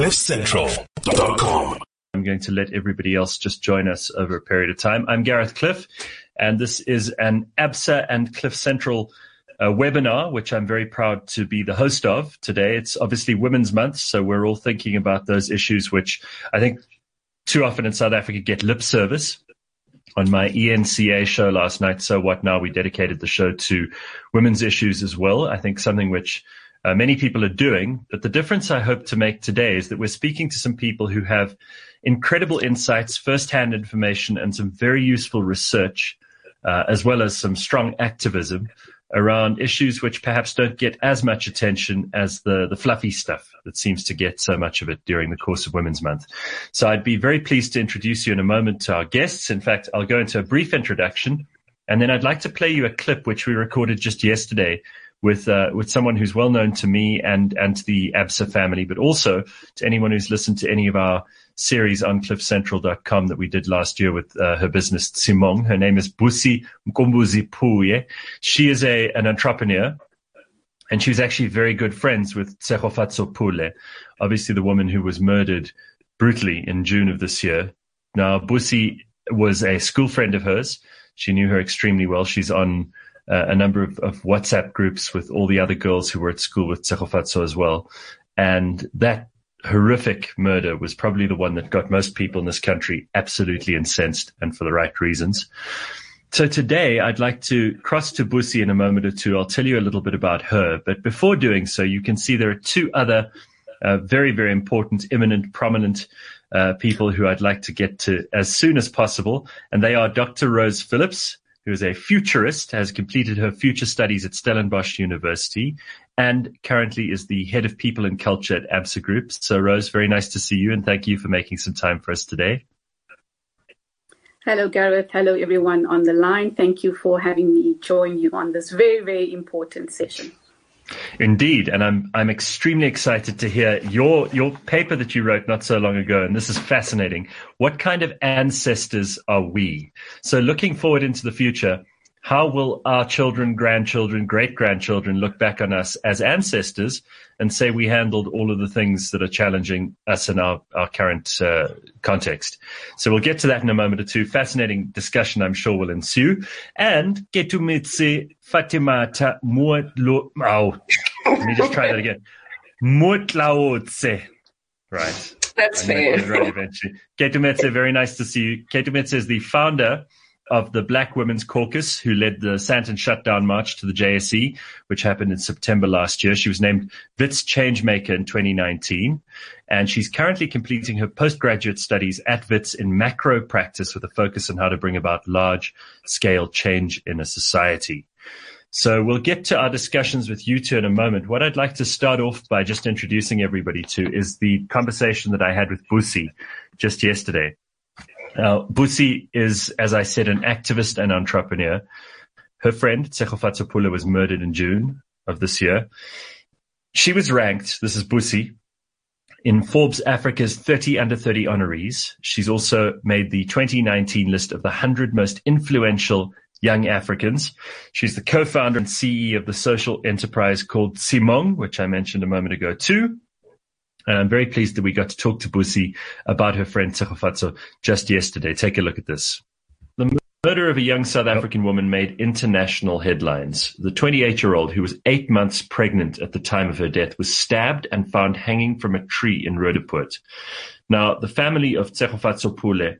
CliffCentral.com. I'm going to let everybody else just join us over a period of time. I'm Gareth Cliff, and this is an ABSA and Cliff Central uh, webinar, which I'm very proud to be the host of today. It's obviously Women's Month, so we're all thinking about those issues, which I think too often in South Africa get lip service. On my ENCA show last night, So What Now, we dedicated the show to women's issues as well. I think something which uh, many people are doing. But the difference I hope to make today is that we're speaking to some people who have incredible insights, firsthand information, and some very useful research, uh, as well as some strong activism around issues which perhaps don't get as much attention as the, the fluffy stuff that seems to get so much of it during the course of Women's Month. So I'd be very pleased to introduce you in a moment to our guests. In fact, I'll go into a brief introduction and then I'd like to play you a clip which we recorded just yesterday with uh, with someone who's well known to me and and to the ABSA family, but also to anyone who's listened to any of our series on cliffcentral.com that we did last year with uh, her business Simong. Her name is Busi Mkhumbuzi-Pooe. She is a an entrepreneur. And she was actually very good friends with Tshegofatso Pule, obviously the woman who was murdered brutally in June of this year. Now, Busi was a school friend of hers. She knew her extremely well. She's on uh, a number of, of, WhatsApp groups with all the other girls who were at school with Tshegofatso as well. And that horrific murder was probably the one that got most people in this country absolutely incensed and for the right reasons. So today I'd like to cross to Busi in a moment or two. I'll tell you a little bit about her. But before doing so, you can see there are two other uh, very, very important, eminent, prominent uh, people who I'd like to get to as soon as possible. And they are Dr. Roze Phillips, who is a futurist, has completed her future studies at Stellenbosch University, and currently is the head of people and culture at ABSA Group. So, Roze, very nice to see you, and thank you for making some time for us today. Hello, Gareth. Hello, everyone on the line. Thank you for having me join you on this very, very important session. Indeed, and I'm I'm extremely excited to hear your your paper that you wrote not so long ago, and this is fascinating. What kind of ancestors are we? So, looking forward into the future, how will our children, grandchildren, great grandchildren look back on us as ancestors and say we handled all of the things that are challenging us in our, our current uh, context? So we'll get to that in a moment or two. Fascinating discussion, I'm sure, will ensue. And Keitumetse Fatimata Muatlo. Oh, let me just try that again. Moutloatse. Right. That's fair. Right eventually. Very nice to see you. Keitumetse is the founder of the Black Women's Caucus, who led the Sandton shutdown march to the JSE, which happened in September last year. She was named Wits Changemaker in 2019, and she's currently completing her postgraduate studies at Wits in macro practice with a focus on how to bring about large scale change in a society. So we'll get to our discussions with you two in a moment. What I'd like to start off by just introducing everybody to is the conversation that I had with Busi just yesterday. Uh, now, Busi is, as I said, an activist and entrepreneur. Her friend, Tshegofatso Pule, was murdered in June of this year. She was ranked, this is Busi, in Forbes Africa's 30 under 30 honorees. She's also made the 2019 list of the 100 most influential young Africans. She's the co-founder and CEO of the social enterprise called Simong, which I mentioned a moment ago too. And I'm very pleased that we got to talk to Busi about her friend Tshegofatso just yesterday. Take a look at this. The murder of a young South African woman made international headlines. The 28 year old, who was eight months pregnant at the time of her death, was stabbed and found hanging from a tree in Roodepoort. Now, the family of Tshegofatso Pule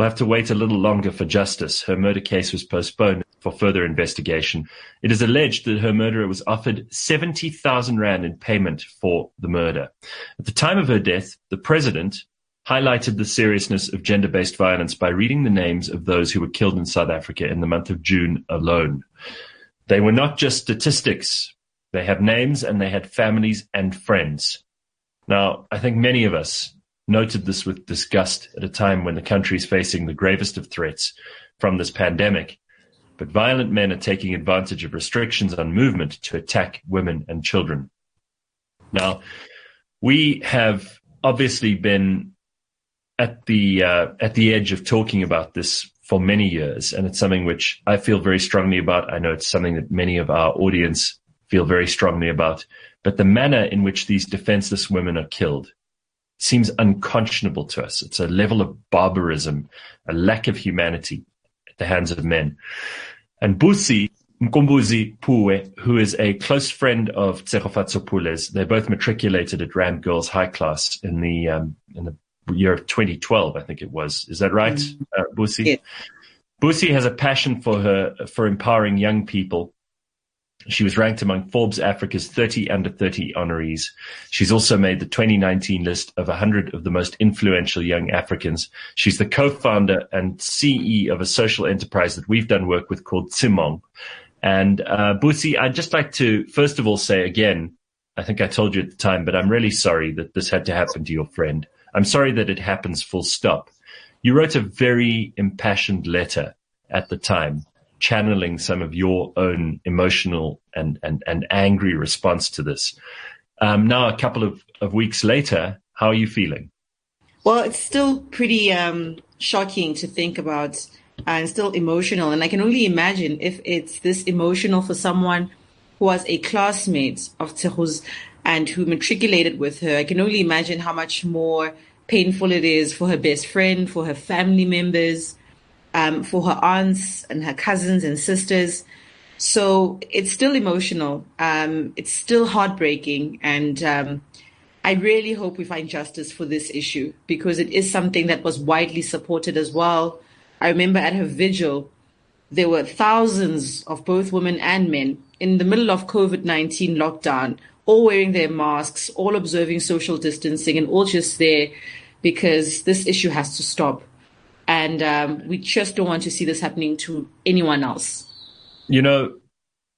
will have to wait a little longer for justice. Her murder case was postponed for further investigation. It is alleged that her murderer was offered 70,000 Rand in payment for the murder. At the time of her death, the president highlighted the seriousness of gender based violence by reading the names of those who were killed in South Africa in the month of June alone. They were not just statistics, they had names and they had families and friends. Now, I think many of us noted this with disgust at a time when the country is facing the gravest of threats from this pandemic but violent men are taking advantage of restrictions on movement to attack women and children. Now, we have obviously been at the uh, at the edge of talking about this for many years, and it's something which I feel very strongly about. I know it's something that many of our audience feel very strongly about. But the manner in which these defenseless women are killed seems unconscionable to us. It's a level of barbarism, a lack of humanity at the hands of men. And Busi Mkhumbuzi-Pooe, who is a close friend of Tshegofatso Pule's, they both matriculated at Rand Girls High Class in the um, in the year of 2012, I think it was. Is that right, mm. uh, Busi? Yeah. Busi has a passion for her for empowering young people she was ranked among Forbes Africa's 30 under 30 honorees. She's also made the 2019 list of 100 of the most influential young Africans. She's the co-founder and CE of a social enterprise that we've done work with called Simong. And uh, Busi, I'd just like to first of all say again, I think I told you at the time, but I'm really sorry that this had to happen to your friend. I'm sorry that it happens full stop. You wrote a very impassioned letter at the time channeling some of your own emotional and, and, and angry response to this. Um, now, a couple of, of weeks later, how are you feeling? Well, it's still pretty um, shocking to think about uh, and still emotional. And I can only imagine if it's this emotional for someone who was a classmate of Tsego's and who matriculated with her. I can only imagine how much more painful it is for her best friend, for her family members, um, for her aunts and her cousins and sisters. So it's still emotional. Um, it's still heartbreaking. And um, I really hope we find justice for this issue because it is something that was widely supported as well. I remember at her vigil, there were thousands of both women and men in the middle of COVID 19 lockdown, all wearing their masks, all observing social distancing, and all just there because this issue has to stop. And um, we just don't want to see this happening to anyone else. You know,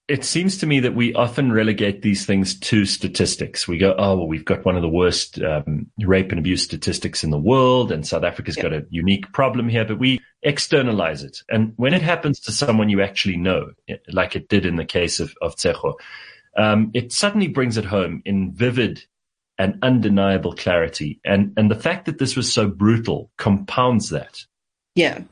it seems to me that we often relegate these things to statistics. We go, oh, well, we've got one of the worst um, rape and abuse statistics in the world, and South Africa's yep. got a unique problem here, but we externalize it. And when it happens to someone you actually know, like it did in the case of, of Tsego, um, it suddenly brings it home in vivid and undeniable clarity. And, and the fact that this was so brutal compounds that. Yeah,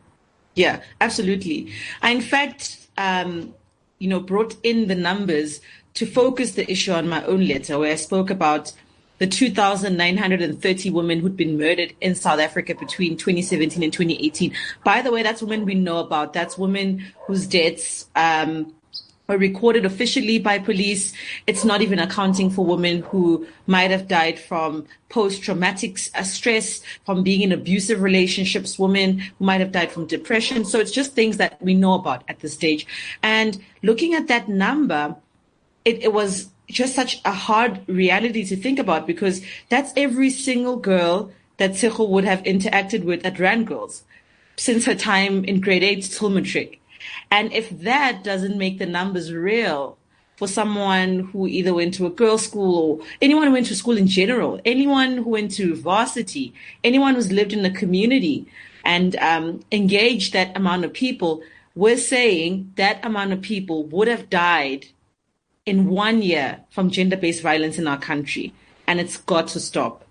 yeah, absolutely. I, in fact, um, you know, brought in the numbers to focus the issue on my own letter, where I spoke about the 2,930 women who'd been murdered in South Africa between 2017 and 2018. By the way, that's women we know about. That's women whose deaths um, were recorded officially by police. It's not even accounting for women who might have died from post-traumatic uh, stress, from being in abusive relationships, women who might have died from depression. So it's just things that we know about at this stage. And looking at that number, it, it was just such a hard reality to think about because that's every single girl that Tsego would have interacted with at Rand Girls since her time in grade eight till matric. And if that doesn't make the numbers real for someone who either went to a girls' school or anyone who went to school in general, anyone who went to varsity, anyone who's lived in the community and um, engaged that amount of people, we're saying that amount of people would have died in one year from gender based violence in our country. And it's got to stop.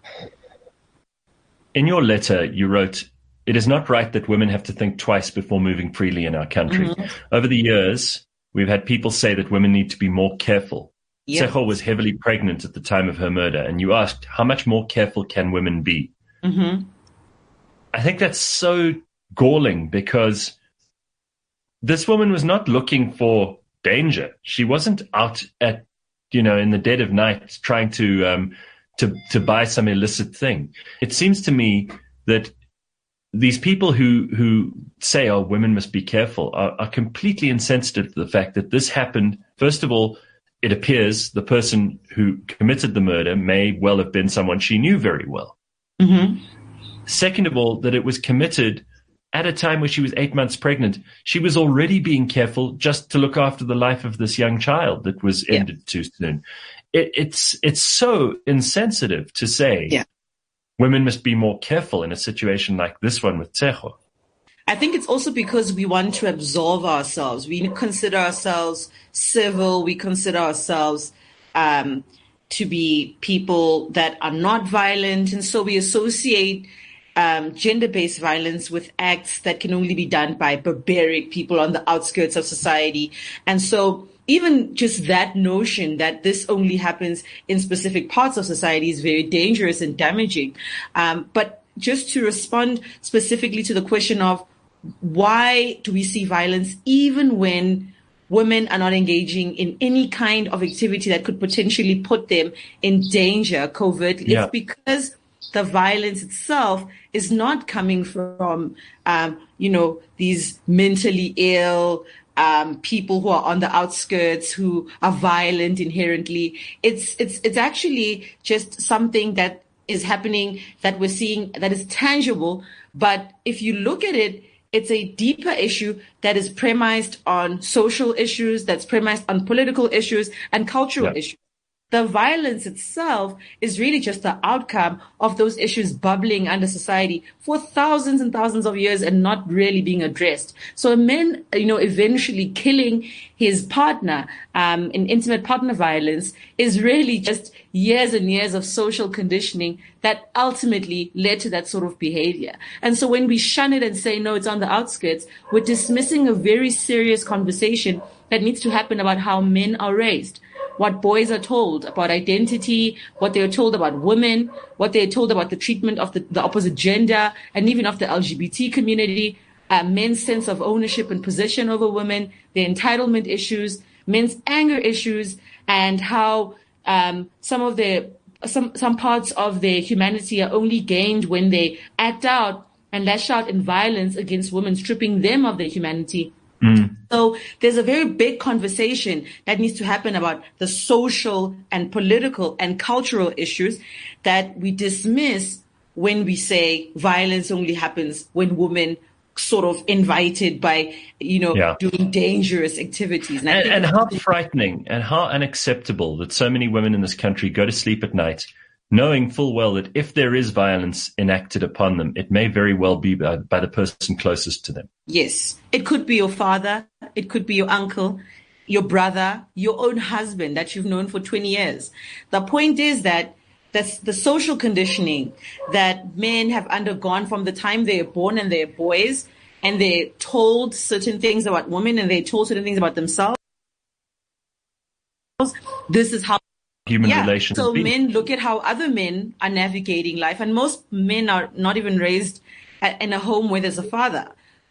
In your letter, you wrote, it is not right that women have to think twice before moving freely in our country. Mm-hmm. Over the years, we've had people say that women need to be more careful. Yep. was heavily pregnant at the time of her murder, and you asked, how much more careful can women be? Mm-hmm. I think that's so galling because this woman was not looking for danger. She wasn't out at, you know, in the dead of night trying to, um, to, to buy some illicit thing. It seems to me that these people who who say, "Oh, women must be careful," are, are, completely insensitive to the fact that this happened. First of all, it appears the person who committed the murder may well have been someone she knew very well. Mm-hmm. Second of all, that it was committed at a time where she was eight months pregnant. She was already being careful just to look after the life of this young child that was yeah. ended too soon. It, it's it's so insensitive to say. Yeah women must be more careful in a situation like this one with Tsego. I think it's also because we want to absolve ourselves. We consider ourselves civil. We consider ourselves um, to be people that are not violent. And so we associate um, gender based violence with acts that can only be done by barbaric people on the outskirts of society. And so even just that notion that this only happens in specific parts of society is very dangerous and damaging. Um, but just to respond specifically to the question of why do we see violence even when women are not engaging in any kind of activity that could potentially put them in danger covertly? Yeah. It's because the violence itself is not coming from, um, you know, these mentally ill, um, people who are on the outskirts who are violent inherently. It's it's it's actually just something that is happening that we're seeing that is tangible. But if you look at it, it's a deeper issue that is premised on social issues, that's premised on political issues and cultural yeah. issues the violence itself is really just the outcome of those issues bubbling under society for thousands and thousands of years and not really being addressed. So a man, you know, eventually killing his partner um, in intimate partner violence is really just years and years of social conditioning that ultimately led to that sort of behavior. And so when we shun it and say, no, it's on the outskirts, we're dismissing a very serious conversation that needs to happen about how men are raised what boys are told about identity, what they are told about women, what they are told about the treatment of the, the opposite gender, and even of the LGBT community, uh, men's sense of ownership and possession over women, the entitlement issues, men's anger issues, and how um, some of their some some parts of their humanity are only gained when they act out and lash out in violence against women, stripping them of their humanity Mm. So there's a very big conversation that needs to happen about the social and political and cultural issues that we dismiss when we say violence only happens when women sort of invited by, you know, yeah. doing dangerous activities. And, and, and how frightening and how unacceptable that so many women in this country go to sleep at night knowing full well that if there is violence enacted upon them, it may very well be by, by, the person closest to them. Yes. It could be your father, it could be your uncle, your brother, your own husband that you've known for 20 years. The point is that that's the social conditioning that men have undergone from the time they're born and they're boys and they're told certain things about women and they're told certain things about themselves. This is how human yeah. relations. So men look at how other men are navigating life, and most men are not even raised in a home where there's a father.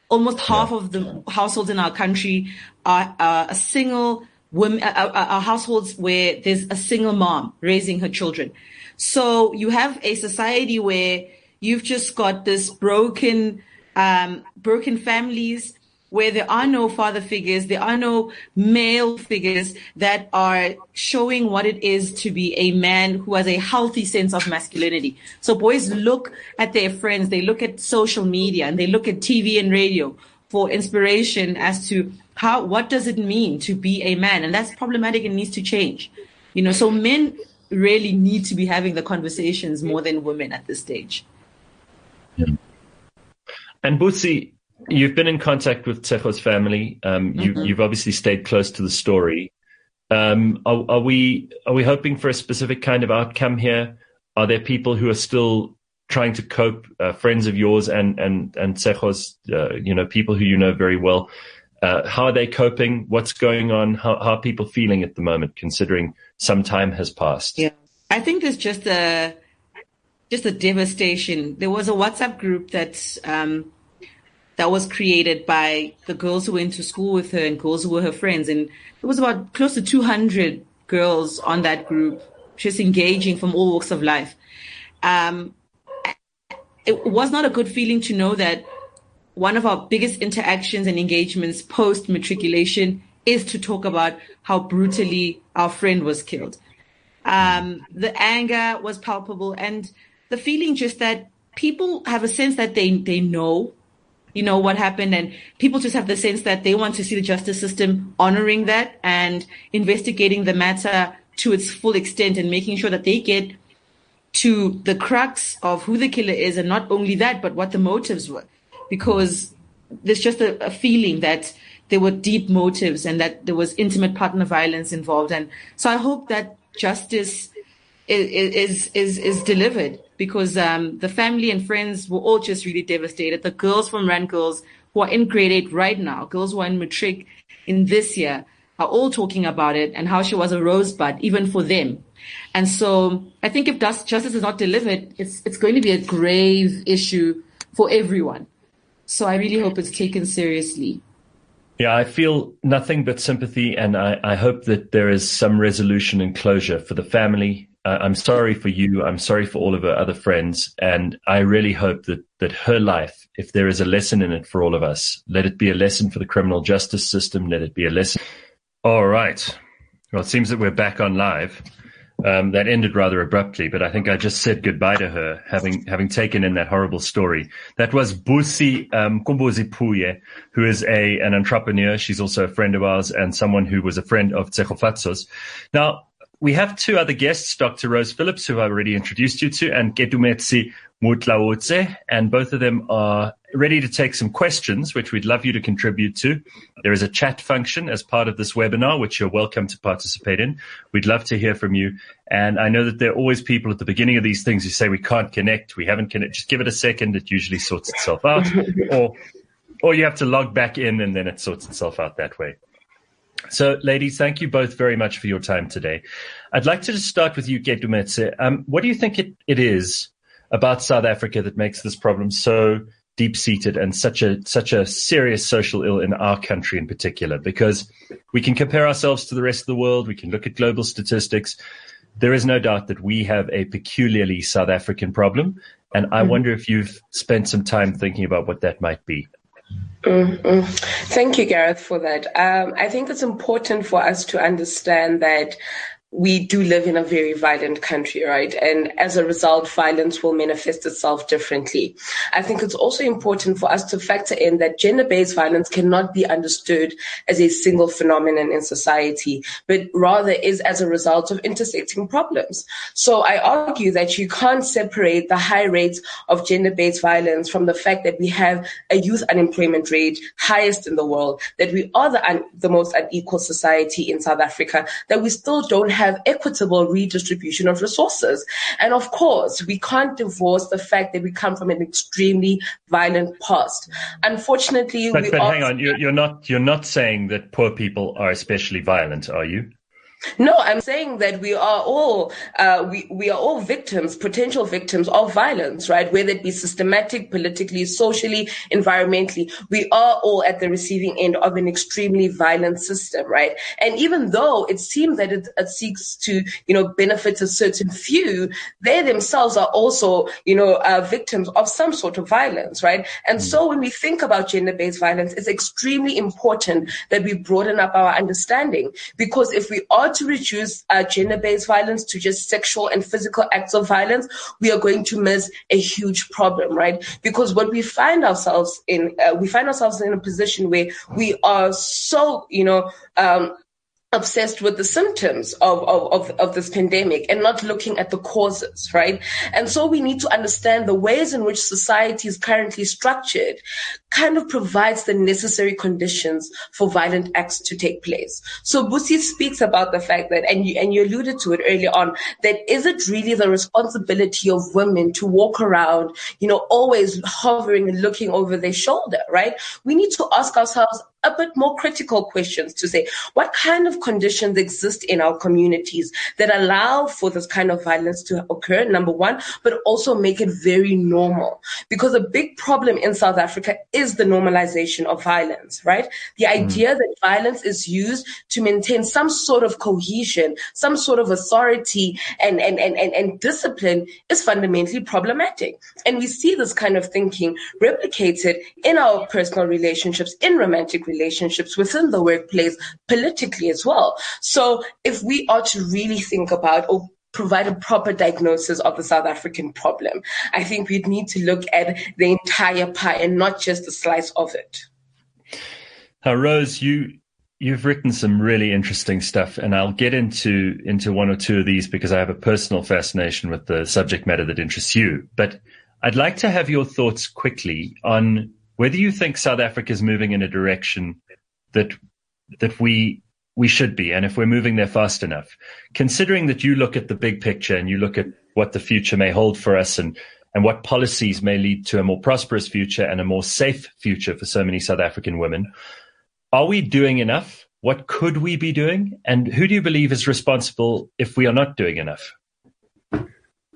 Almost half yeah. of the households in our country are a single women, are households where there's a single mom raising her children. So you have a society where you've just got this broken, um, broken families where there are no father figures, there are no male figures that are showing what it is to be a man who has a healthy sense of masculinity. So boys look at their friends, they look at social media and they look at TV and radio for inspiration as to how, what does it mean to be a man? And that's problematic and needs to change. You know, so men really need to be having the conversations more than women at this stage. And Busi, You've been in contact with Tsego's family. Um, you, have mm-hmm. obviously stayed close to the story. Um, are, are, we are we hoping for a specific kind of outcome here? Are there people who are still trying to cope? Uh, friends of yours and and and Tsego's, uh, you know, people who you know very well. Uh, how are they coping? What's going on? How, how are people feeling at the moment, considering some time has passed? Yeah, I think there's just a just a devastation. There was a WhatsApp group that um, that was created by the girls who went to school with her and girls who were her friends. And it was about close to 200 girls on that group, just engaging from all walks of life. Um, it was not a good feeling to know that one of our biggest interactions and engagements post matriculation is to talk about how brutally our friend was killed. Um, the anger was palpable and the feeling just that people have a sense that they, they know you know, what happened. And people just have the sense that they want to see the justice system honoring that and investigating the matter to its full extent and making sure that they get to the crux of who the killer is. And not only that, but what the motives were. Because there's just a, a feeling that there were deep motives and that there was intimate partner violence involved. And so I hope that justice is, is, is, is delivered because um, the family and friends were all just really devastated. The girls from Rand Girls who are in grade eight right now, girls who are in matric in this year, are all talking about it and how she was a rosebud even for them. And so I think if justice is not delivered, it's, it's going to be a grave issue for everyone. So I really hope it's taken seriously. Yeah, I feel nothing but sympathy, and I, I hope that there is some resolution and closure for the family. I'm sorry for you. I'm sorry for all of her other friends, and I really hope that that her life, if there is a lesson in it for all of us, let it be a lesson for the criminal justice system. Let it be a lesson. All right. Well, it seems that we're back on live. Um, that ended rather abruptly, but I think I just said goodbye to her, having having taken in that horrible story. That was Busi um, Mkhumbuzi-Pooe, who is a an entrepreneur. She's also a friend of ours and someone who was a friend of Tshegofatso's. Now, we have two other guests, Dr. Roze Phillips, who I've already introduced you to, and Keitumetse Moutloatse, and both of them are ready to take some questions, which we'd love you to contribute to. There is a chat function as part of this webinar, which you're welcome to participate in. We'd love to hear from you. And I know that there are always people at the beginning of these things who say we can't connect, we haven't connected. Just give it a second. It usually sorts itself out. or, or you have to log back in and then it sorts itself out that way. So, ladies, thank you both very much for your time today. I'd like to just start with you, Keitumetse. Um, what do you think it, it is about South Africa that makes this problem so deep seated and such a such a serious social ill in our country in particular because we can compare ourselves to the rest of the world we can look at global statistics there is no doubt that we have a peculiarly south african problem and i mm-hmm. wonder if you've spent some time thinking about what that might be Mm-hmm. Thank you, Gareth, for that. Um, I think it's important for us to understand that we do live in a very violent country, right? And as a result, violence will manifest itself differently. I think it's also important for us to factor in that gender-based violence cannot be understood as a single phenomenon in society, but rather is as a result of intersecting problems. So I argue that you can't separate the high rates of gender-based violence from the fact that we have a youth unemployment rate highest in the world, that we are the, un- the most unequal society in South Africa, that we still don't have equitable redistribution of resources. And of course, we can't divorce the fact that we come from an extremely violent past. Unfortunately, but, but hang on, you're, you're not you're not saying that poor people are especially violent, are you? No, I'm saying that we are all uh, we we are all victims, potential victims of violence, right? Whether it be systematic, politically, socially, environmentally, we are all at the receiving end of an extremely violent system, right? And even though it seems that it, it seeks to you know benefit a certain few, they themselves are also you know uh, victims of some sort of violence, right? And so when we think about gender-based violence, it's extremely important that we broaden up our understanding because if we are to reduce uh, gender-based violence to just sexual and physical acts of violence, we are going to miss a huge problem, right? Because what we find ourselves in, uh, we find ourselves in a position where we are so, you know, um, obsessed with the symptoms of, of, of, of, this pandemic and not looking at the causes, right? And so we need to understand the ways in which society is currently structured kind of provides the necessary conditions for violent acts to take place. So Busi speaks about the fact that, and you, and you alluded to it earlier on, that is it really the responsibility of women to walk around, you know, always hovering and looking over their shoulder, right? We need to ask ourselves, a bit more critical questions to say what kind of conditions exist in our communities that allow for this kind of violence to occur, number one, but also make it very normal. Because a big problem in South Africa is the normalization of violence, right? The mm. idea that violence is used to maintain some sort of cohesion, some sort of authority and, and, and, and, and discipline is fundamentally problematic. And we see this kind of thinking replicated in our personal relationships, in romantic relationships within the workplace, politically as well. So if we are to really think about or provide a proper diagnosis of the South African problem, I think we'd need to look at the entire pie and not just a slice of it. Now, Roze, you you've written some really interesting stuff, and I'll get into into one or two of these because I have a personal fascination with the subject matter that interests you. But I'd like to have your thoughts quickly on whether you think South Africa is moving in a direction that that we we should be, and if we're moving there fast enough, considering that you look at the big picture and you look at what the future may hold for us and and what policies may lead to a more prosperous future and a more safe future for so many South African women, are we doing enough? What could we be doing? And who do you believe is responsible if we are not doing enough?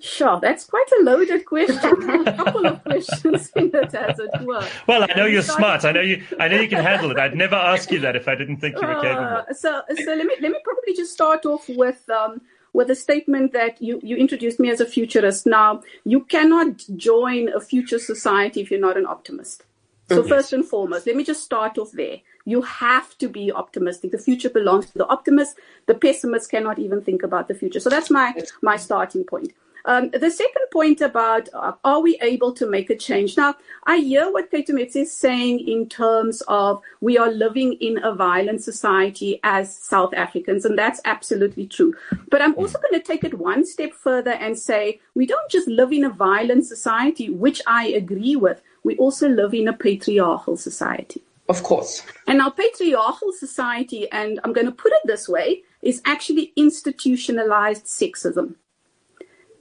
Sure, that's quite a loaded question. a couple of questions in it, as it were. Well, I know you're smart. I know you. I know you can handle it. I'd never ask you that if I didn't think you were capable. Uh, so, so let me let me probably just start off with um, with a statement that you you introduced me as a futurist. Now, you cannot join a future society if you're not an optimist. So, mm-hmm. first and foremost, let me just start off there. You have to be optimistic. The future belongs to the optimist. The pessimist cannot even think about the future. So that's my my starting point. Um, the second point about uh, are we able to make a change? Now, I hear what Keitumetse is saying in terms of we are living in a violent society as South Africans, and that's absolutely true. But I'm also going to take it one step further and say we don't just live in a violent society, which I agree with. We also live in a patriarchal society. Of course. And our patriarchal society, and I'm going to put it this way, is actually institutionalized sexism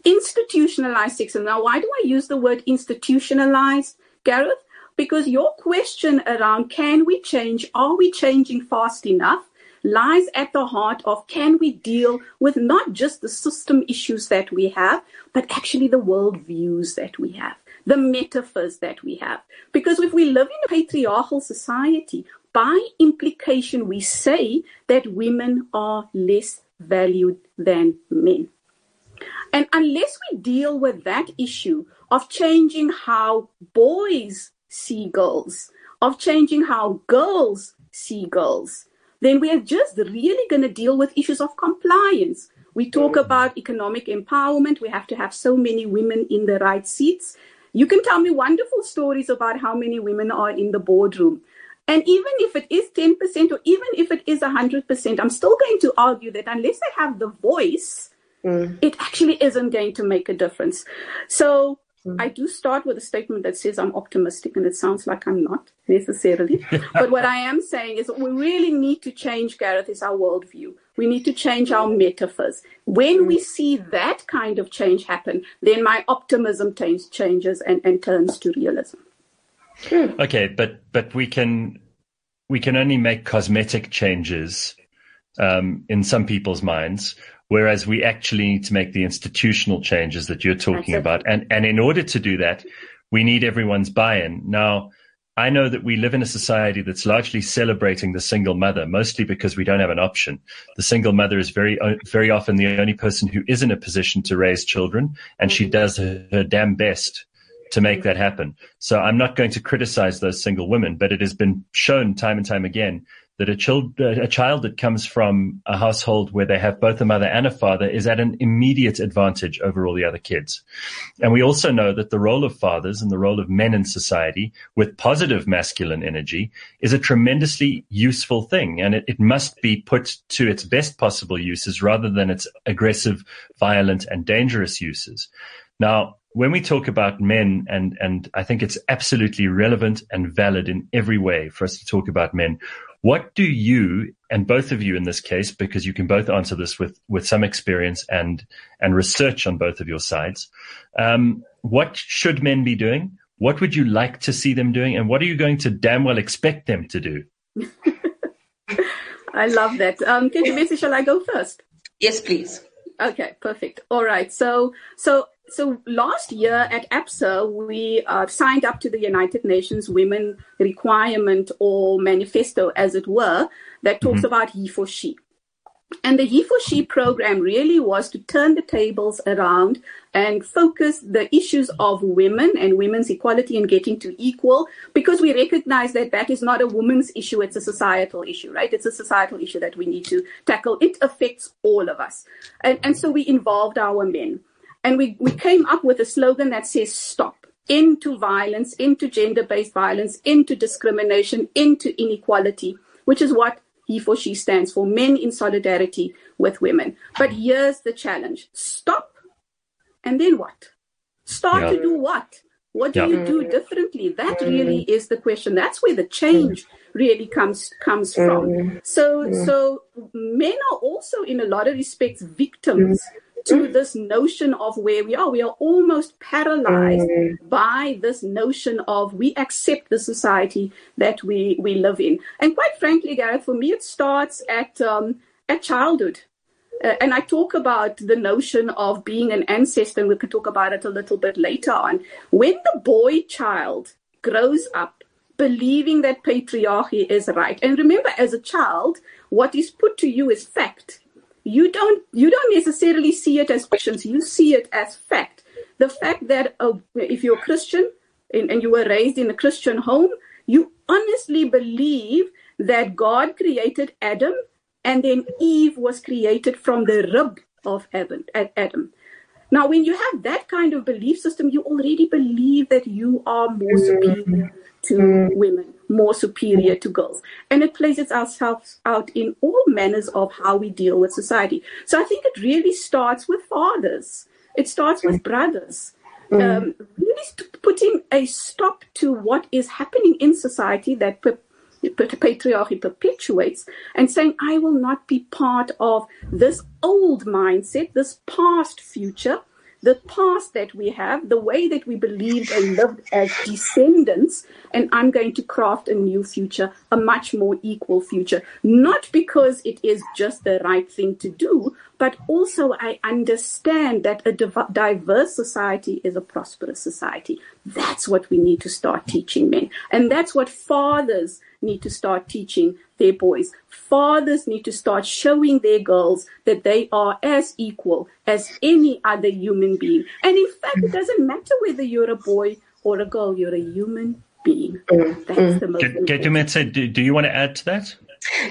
institutionalized sexism. Now, why do I use the word institutionalized, Gareth? Because your question around can we change, are we changing fast enough, lies at the heart of can we deal with not just the system issues that we have, but actually the world views that we have, the metaphors that we have. Because if we live in a patriarchal society, by implication, we say that women are less valued than men. And unless we deal with that issue of changing how boys see girls, of changing how girls see girls, then we are just really going to deal with issues of compliance. We talk mm. about economic empowerment. We have to have so many women in the right seats. You can tell me wonderful stories about how many women are in the boardroom. And even if it is 10% or even if it is 100%, I'm still going to argue that unless they have the voice, mm. it actually isn't going to make a difference. So mm. I do start with a statement that says I'm optimistic, and it sounds like I'm not necessarily. but what I am saying is we really need to change, Gareth, is our worldview. We need to change our metaphors. When we mm. see that kind of change happen, then my optimism change, changes and, and turns to realism. Okay, but but we can we can only make cosmetic changes um, in some people's minds Whereas we actually need to make the institutional changes that you're talking about. And, and in order to do that, we need everyone's buy-in. Now, I know that we live in a society that's largely celebrating the single mother, mostly because we don't have an option. The single mother is very, very often the only person who is in a position to raise children, and she mm-hmm. does her, her damn best to make that happen. So I'm not going to criticize those single women, but it has been shown time and time again that a child, a child that comes from a household where they have both a mother and a father is at an immediate advantage over all the other kids. And we also know that the role of fathers and the role of men in society with positive masculine energy is a tremendously useful thing. And it, it must be put to its best possible uses rather than its aggressive, violent and dangerous uses. Now, when we talk about men, and, and I think it's absolutely relevant and valid in every way for us to talk about men, what do you, and both of you in this case, because you can both answer this with, with some experience and, and research on both of your sides, um, what should men be doing? What would you like to see them doing? And what are you going to damn well expect them to do? I love that. Um, Keitumetse, shall I go first? Yes, please. Okay, perfect. All right. So, so so last year at ABSA, we uh, signed up to the United Nations Women Requirement or Manifesto, as it were, that talks mm-hmm. about he for she. And the He for She program really was to turn the tables around and focus the issues of women and women's equality and getting to equal because we recognize that that is not a woman's issue, it's a societal issue, right? It's a societal issue that we need to tackle. It affects all of us. And, and so we involved our men. And we, we came up with a slogan that says stop into violence, into gender based violence, into discrimination, into inequality, which is what he for she stands for men in solidarity with women. But here's the challenge stop, and then what? Start yeah. to do what? What do yeah. you do differently? That mm. really is the question. That's where the change mm. really comes comes from. Mm. So so men are also in a lot of respects victims to this notion of where we are. We are almost paralyzed mm. by this notion of we accept the society that we, we live in. And quite frankly, Gareth, for me, it starts at, um, at childhood. Uh, and I talk about the notion of being an ancestor, and we can talk about it a little bit later on. When the boy child grows up believing that patriarchy is right, and remember, as a child, what is put to you is fact you don't you don't necessarily see it as questions. You see it as fact. The fact that uh, if you're a christian and, and you were raised in a christian home you honestly believe that god created adam and then eve was created from the rib of adam, adam. Now when you have that kind of belief system you already believe that you are more superior to women more superior to girls. And it plays itself out in all manners of how we deal with society. So I think it really starts with fathers. It starts with brothers. Mm. Um, really putting a stop to what is happening in society that per- patriarchy perpetuates and saying, I will not be part of this old mindset, this past future the past that we have, the way that we believed and lived as descendants, and I'm going to craft a new future, a much more equal future. Not because it is just the right thing to do, but also I understand that a diverse society is a prosperous society. That's what we need to start teaching men. And that's what fathers need to start teaching their boys. Fathers need to start showing their girls that they are as equal as any other human being. And in fact, it doesn't matter whether you're a boy or a girl, you're a human being. Mm, That's mm. the most Get, do, do you want to add to that?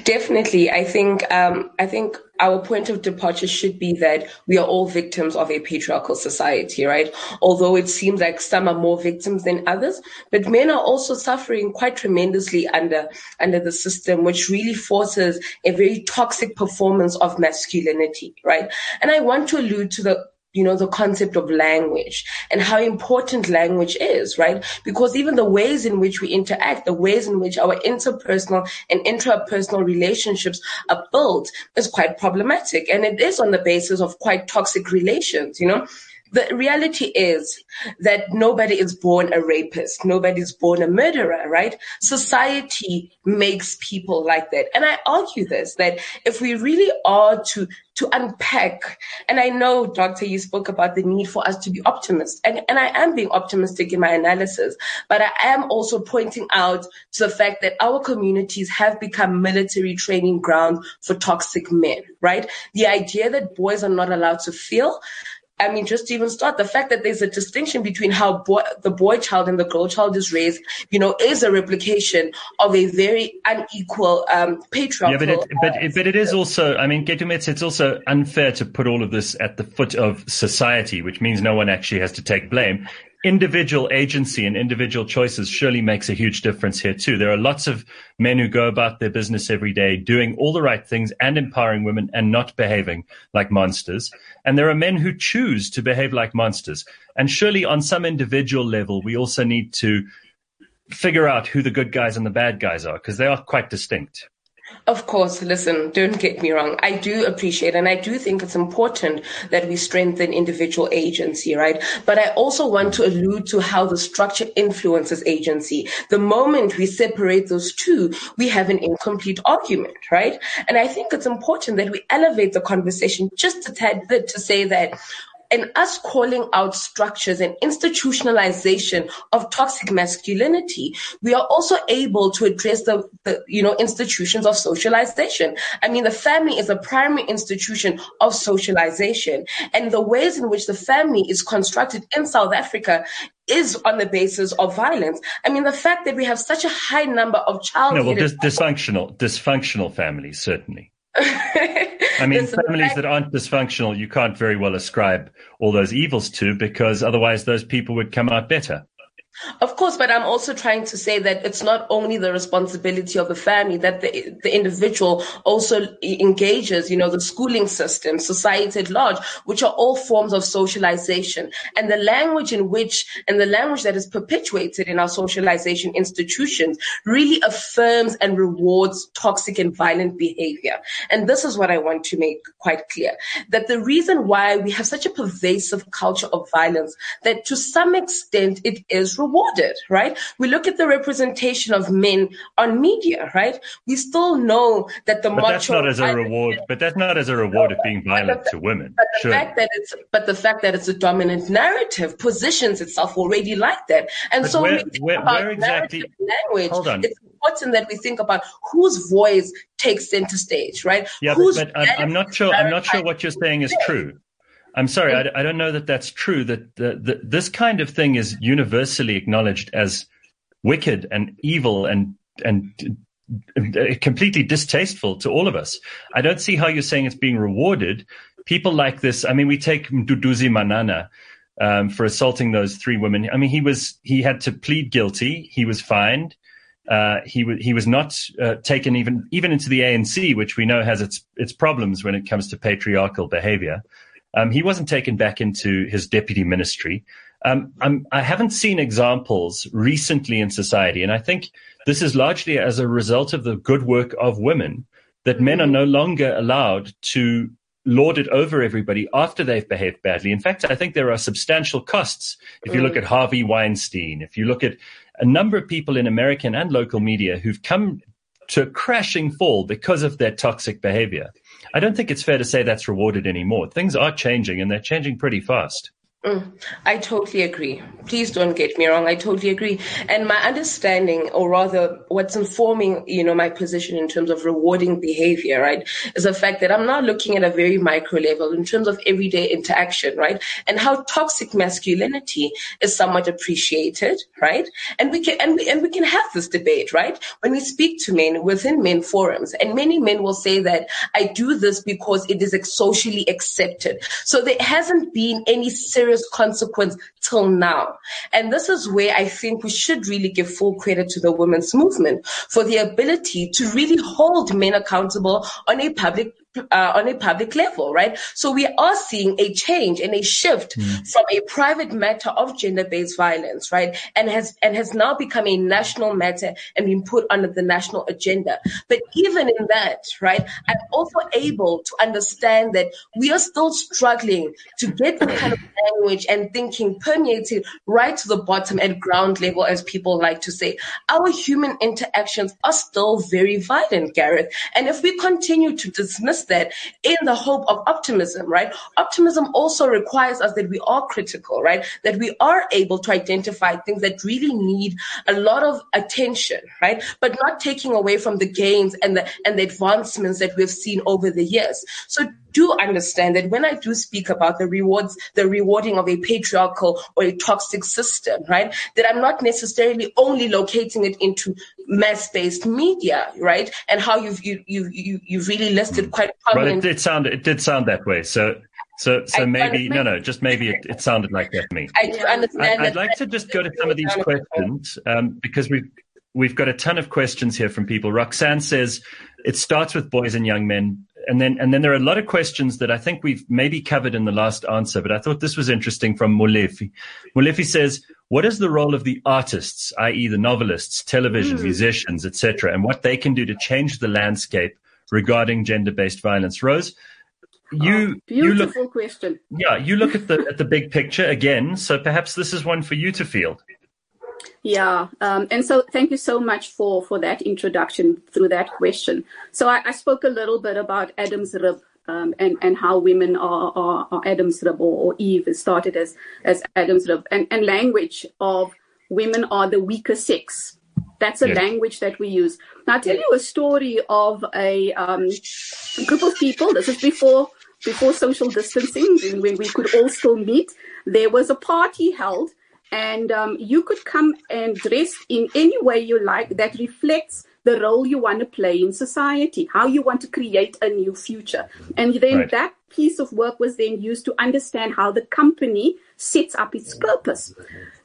Definitely, I think um, I think our point of departure should be that we are all victims of a patriarchal society, right? Although it seems like some are more victims than others, but men are also suffering quite tremendously under under the system, which really forces a very toxic performance of masculinity, right? And I want to allude to the you know, the concept of language and how important language is, right? Because even the ways in which we interact, the ways in which our interpersonal and intrapersonal relationships are built is quite problematic. And it is on the basis of quite toxic relations, you know? The reality is that nobody is born a rapist. Nobody is born a murderer, right? Society makes people like that. And I argue this, that if we really are to, to unpack, and I know, Doctor, you spoke about the need for us to be optimistic, and, and I am being optimistic in my analysis, but I am also pointing out to the fact that our communities have become military training grounds for toxic men, right? The idea that boys are not allowed to feel, I mean, just to even start, the fact that there's a distinction between how boy, the boy child and the girl child is raised, you know, is a replication of a very unequal um, patriarchal. Yeah, but it, but, it, but it is also, I mean, Ketumets, it's also unfair to put all of this at the foot of society, which means no one actually has to take blame individual agency and individual choices surely makes a huge difference here too. There are lots of men who go about their business every day doing all the right things and empowering women and not behaving like monsters. And there are men who choose to behave like monsters. And surely on some individual level, we also need to figure out who the good guys and the bad guys are because they are quite distinct. Of course, listen, don't get me wrong. I do appreciate and I do think it's important that we strengthen individual agency, right? But I also want to allude to how the structure influences agency. The moment we separate those two, we have an incomplete argument, right? And I think it's important that we elevate the conversation just a tad bit to say that and us calling out structures and institutionalization of toxic masculinity, we are also able to address the, the, you know, institutions of socialization. I mean, the family is a primary institution of socialization and the ways in which the family is constructed in South Africa is on the basis of violence. I mean, the fact that we have such a high number of child. No, well, dis- dysfunctional, dysfunctional families, certainly. I mean, families that aren't dysfunctional, you can't very well ascribe all those evils to because otherwise those people would come out better. Of course, but I'm also trying to say that it's not only the responsibility of the family, that the, the individual also engages, you know, the schooling system, society at large, which are all forms of socialization. And the language in which, and the language that is perpetuated in our socialization institutions really affirms and rewards toxic and violent behavior. And this is what I want to make quite clear, that the reason why we have such a pervasive culture of violence, that to some extent it is rewarded, right? We look at the representation of men on media, right? We still know that the but that's not as a reward. But that's not as a reward of being violent the, to women. But the sure. fact that it's but the fact that it's a dominant narrative positions itself already like that. And but so where, where, where exactly language. Hold on. It's important that we think about whose voice takes center stage, right? Yeah, but, but I'm, I'm not sure. I'm not sure what you're saying is true. I'm sorry, I, I, don't know that that's true. That the, the, this kind of thing is universally acknowledged as wicked and evil and and uh, completely distasteful to all of us. I don't see how you're saying it's being rewarded. People like this. I mean, we take Mduduzi Manana um, for assaulting those three women. I mean, he was he had to plead guilty. He was fined. Uh, he was he was not uh, taken even even into the ANC, which we know has its its problems when it comes to patriarchal behavior. Um, he wasn't taken back into his deputy ministry. Um, I have not seen examples recently in society, and I think this is largely as a result of the good work of women that men are no longer allowed to lord it over everybody after they've behaved badly. In fact, I think there are substantial costs. If you look at Harvey Weinstein, if you look at a number of people in American and local media who've come to a crashing fall because of their toxic behavior. I don't think it's fair to say that's rewarded anymore. Things are changing and they're changing pretty fast. Mm, I totally agree. Please don't get me wrong. I totally agree. And my understanding, or rather what's informing, you know, my position in terms of rewarding behavior, right, is the fact that I'm not looking at a very micro level in terms of everyday interaction, right? And how toxic masculinity is somewhat appreciated, right? And we can, and we, and we can have this debate, right? When we speak to men within men forums, and many men will say that I do this because it is socially accepted. So there hasn't been any serious serious consequence till now. And this is where I think we should really give full credit to the women's movement for the ability to really hold men accountable on a public uh, on a public level, right? So we are seeing a change and a shift mm. from a private matter of gender-based violence, right? And has, and has now become a national matter and been put under the national agenda. But even in that, right, I'm also able to understand that we are still struggling to get the kind of language and thinking permeated right to the bottom at ground level, as people like to say. Our human interactions are still very violent, Gareth. And if we continue to dismiss that in the hope of optimism, right? Optimism also requires us that we are critical, right? That we are able to identify things that really need a lot of attention, right? But not taking away from the gains and the and the advancements that we've seen over the years. So do understand that when I do speak about the rewards, the rewarding of a patriarchal or a toxic system, right? That I'm not necessarily only locating it into mass-based media, right? And how you've you you you you've really listed quite prominent. Well, it did sound it did sound that way. So so so I, maybe no no just maybe it, it sounded like that to me. I do understand. I, would like to just go to some of these questions um, because we've we've got a ton of questions here from people. Roxanne says it starts with boys and young men and then and then there are a lot of questions that I think we've maybe covered in the last answer, but I thought this was interesting from Molefi. Molefi says, "What is the role of the artists, i.e., the novelists, television, mm. musicians, etc., and what they can do to change the landscape regarding gender-based violence?" Roze, you oh, you look question. Yeah, you look at the at the big picture again, so perhaps this is one for you to field. Yeah, um, and so thank you so much for for that introduction through that question. So I, I spoke a little bit about Adam's rib um, and and how women are, are, are Adam's rib or, or Eve is started as as Adam's rib and and language of women are the weaker sex. That's a yes. language that we use. Now I'll tell you a story of a, um, a group of people. This is before before social distancing, when we could all still meet. There was a party held and um, you could come and dress in any way you like that reflects the role you want to play in society, how you want to create a new future. And then right. that piece of work was then used to understand how the company sets up its purpose.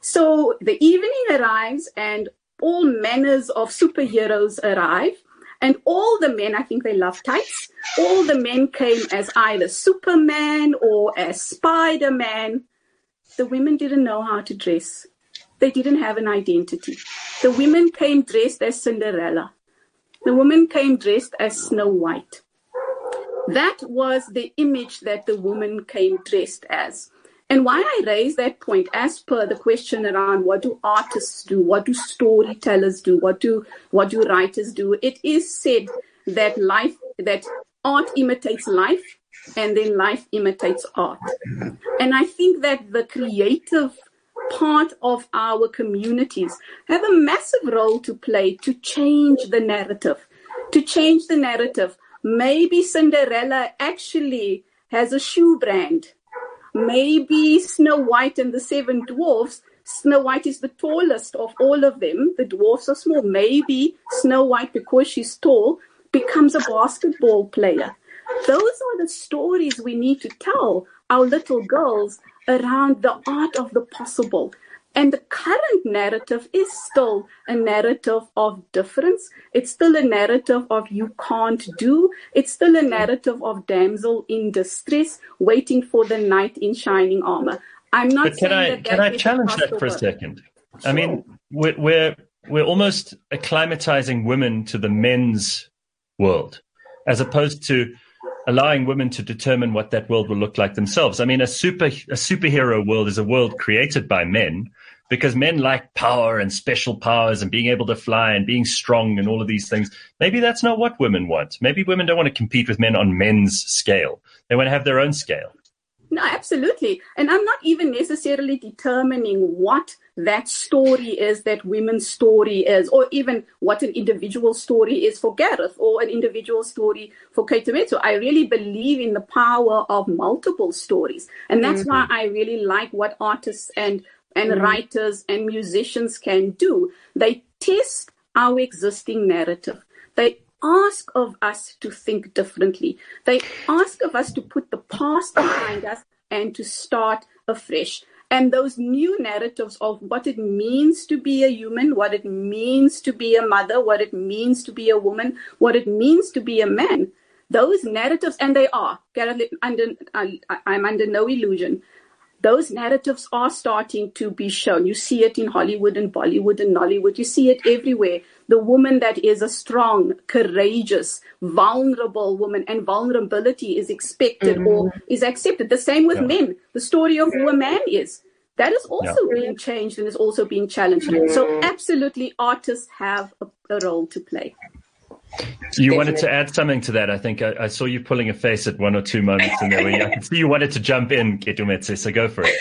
So the evening arrives and all manners of superheroes arrive. And all the men, I think they love tights, all the men came as either Superman or as Spider Man. The women didn't know how to dress. They didn't have an identity. The women came dressed as Cinderella. The women came dressed as Snow White. That was the image that the woman came dressed as. And why I raise that point, as per the question around what do artists do, what do storytellers do, what do what do writers do, it is said that life that art imitates life and then life imitates art. And I think that the creative part of our communities have a massive role to play to change the narrative. To change the narrative. Maybe Cinderella actually has a shoe brand maybe Snow White and the Seven Dwarfs. Snow White is the tallest of all of them. The dwarfs are small. Maybe Snow White, because she's tall, becomes a basketball player. Those are the stories we need to tell our little girls around the art of the possible. And the current narrative is still a narrative of difference. It's still a narrative of you can't do. It's still a narrative of damsel in distress, waiting for the knight in shining armor. I'm not. But can I that can that I challenge that for a second? I mean, we're we're we're almost acclimatizing women to the men's world, as opposed to allowing women to determine what that world will look like themselves. I mean, a super a superhero world is a world created by men because men like power and special powers and being able to fly and being strong and all of these things. Maybe that's not what women want. Maybe women don't want to compete with men on men's scale. They want to have their own scale. No, absolutely. And I'm not even necessarily determining what that story is, that women's story is, or even what an individual story is for Gareth or an individual story for Keitumetse. I really believe in the power of multiple stories. And that's why mm-hmm. I really like what artists and, and mm-hmm. writers and musicians can do. They test our existing narrative. They ask of us to think differently. They ask of us to put the past behind us and to start afresh. And those new narratives of what it means to be a human, what it means to be a mother, what it means to be a woman, what it means to be a man, those narratives, and they are, Gareth, under, I'm under no illusion, those narratives are starting to be shown. You see it in Hollywood and Bollywood and Nollywood. You see it everywhere. The woman that is a strong, courageous, vulnerable woman, and vulnerability is expected or mm-hmm. is accepted. The same with Yeah. men. The story of who a man is. That is also being changed and is also being challenged. So, absolutely, artists have a, a role to play. You wanted to add something to that. I think I, I saw you pulling a face at one or two moments in there. Where you, I can see you wanted to jump in, Keitumetse, so go for it.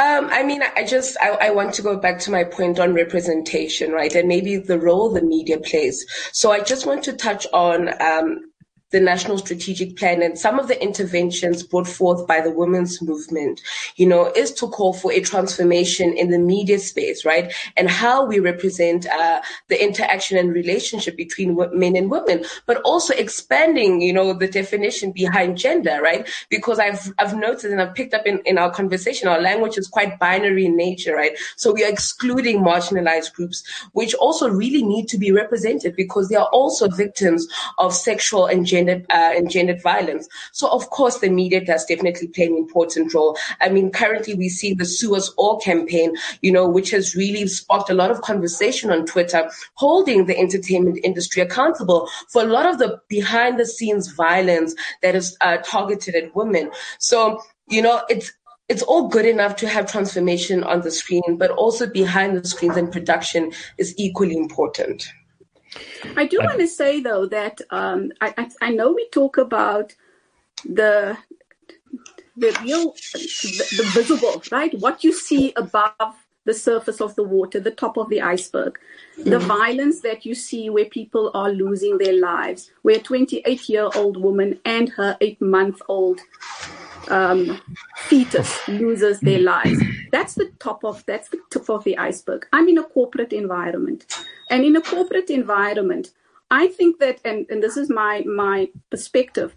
Um, I mean, I just I, I want to go back to my point on representation, right, and maybe the role the media plays. So I just want to touch on um, the National Strategic Plan and some of the interventions brought forth by the women's movement. You know, is to call for a transformation in the media space, right, and how we represent uh, the interaction and relationship between men and women, but also expanding, you know, the definition behind gender, right, because I've I've noticed and I've picked up in, in our conversation, our language is quite binary in nature, right? So we are excluding marginalized groups, which also really need to be represented because they are also victims of sexual and gendered uh, and gendered violence. So of course the media does definitely play an important role. I mean, currently we see the Sue Us All campaign, you know, which has really sparked a lot of conversation on Twitter, holding the entertainment industry accountable for a lot of the behind the scenes violence that is uh, targeted at women. So, you know, it's it's all good enough to have transformation on the screen, but also behind the screens and production is equally important. I do want to say though that um, I, I, I know we talk about the the real the, the visible right? What you see above the surface of the water the top of the iceberg. The violence that you see where people are losing their lives where a 28 year old woman and her 8 month old um, fetus loses their lives. That's the top of that's the tip of the iceberg. I'm in a corporate environment, and in a corporate environment, I think that, and, and this is my my perspective,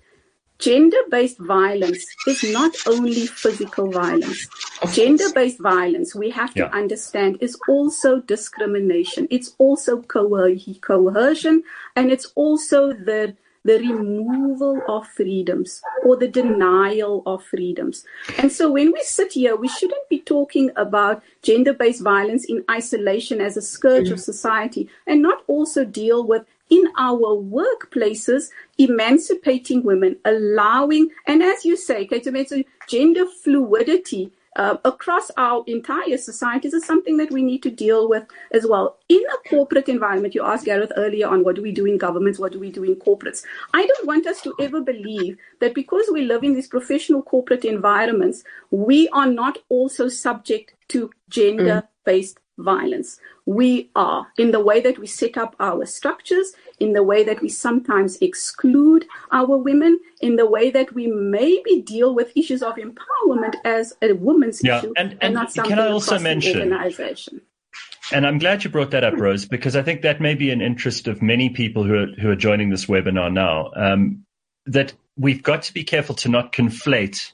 gender based violence is not only physical violence. Gender based violence, we have to yeah. understand, is also discrimination. It's also coercion, and it's also the the removal of freedoms or the denial of freedoms. And so when we sit here, we shouldn't be talking about gender based violence in isolation as a scourge mm-hmm. of society and not also deal with in our workplaces, emancipating women, allowing, and as you say, Kate, gender fluidity uh, across our entire societies is something that we need to deal with as well. In a corporate environment, you asked Gareth earlier on what do we do in governments, what do we do in corporates. I don't want us to ever believe that because we live in these professional corporate environments, we are not also subject to gender based violence. We are in the way that we set up our structures, in the way that we sometimes exclude our women, in the way that we maybe deal with issues of empowerment as a woman's yeah, issue and, and, and not something can I also mention, organization. And I'm glad you brought that up, Roze, because I think that may be an interest of many people who are, who are joining this webinar now. Um, that we've got to be careful to not conflate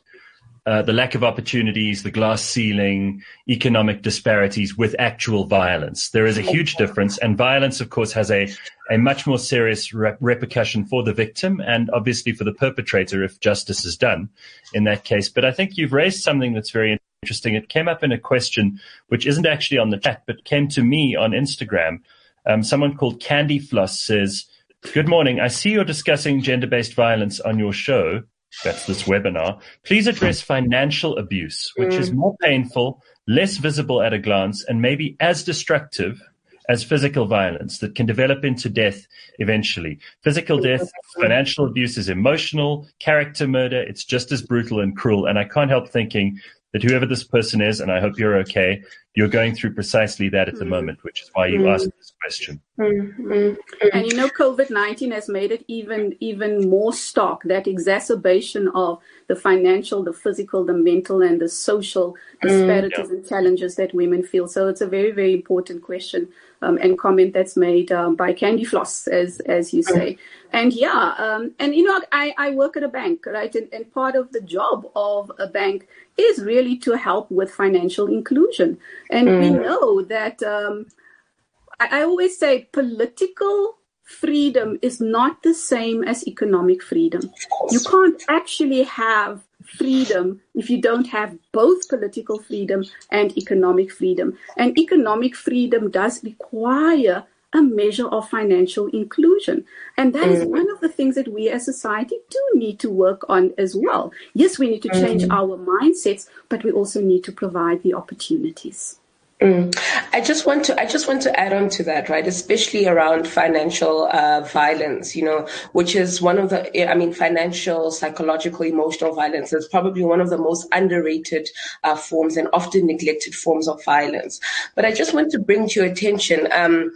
uh, the lack of opportunities, the glass ceiling, economic disparities with actual violence. There is a huge difference, and violence, of course, has a, a much more serious re- repercussion for the victim and obviously for the perpetrator if justice is done in that case. But I think you've raised something that's very interesting. It came up in a question which isn't actually on the chat, but came to me on Instagram. Um, someone called Candy Floss says, Good morning. I see you're discussing gender based violence on your show that's this webinar, please address financial abuse, which is mm. more painful, less visible at a glance, and maybe as destructive as physical violence that can develop into death eventually. Physical death, financial abuse is emotional, character murder, it's just as brutal and cruel. And I can't help thinking that whoever this person is, and I hope you're okay, you're going through precisely that at the mm. moment, which is why you mm. asked this question. Mm. And you know, COVID nineteen has made it even even more stark that exacerbation of the financial, the physical, the mental, and the social disparities yeah. and challenges that women feel. So it's a very very important question um, and comment that's made um, by Candy Floss, as as you say. And yeah, um, and you know, I, I work at a bank, right? And, and part of the job of a bank is really to help with financial inclusion. And mm. we know that um, I, I always say political freedom is not the same as economic freedom. You can't actually have freedom if you don't have both political freedom and economic freedom. And economic freedom does require a measure of financial inclusion. And that is mm. one of the things that we as society do need to work on as well. Yes, we need to change mm. our mindsets, but we also need to provide the opportunities. Mm. I just want to I just want to add on to that, right? Especially around financial uh, violence, you know, which is one of the I mean, financial, psychological, emotional violence is probably one of the most underrated uh, forms and often neglected forms of violence. But I just want to bring to your attention. Um,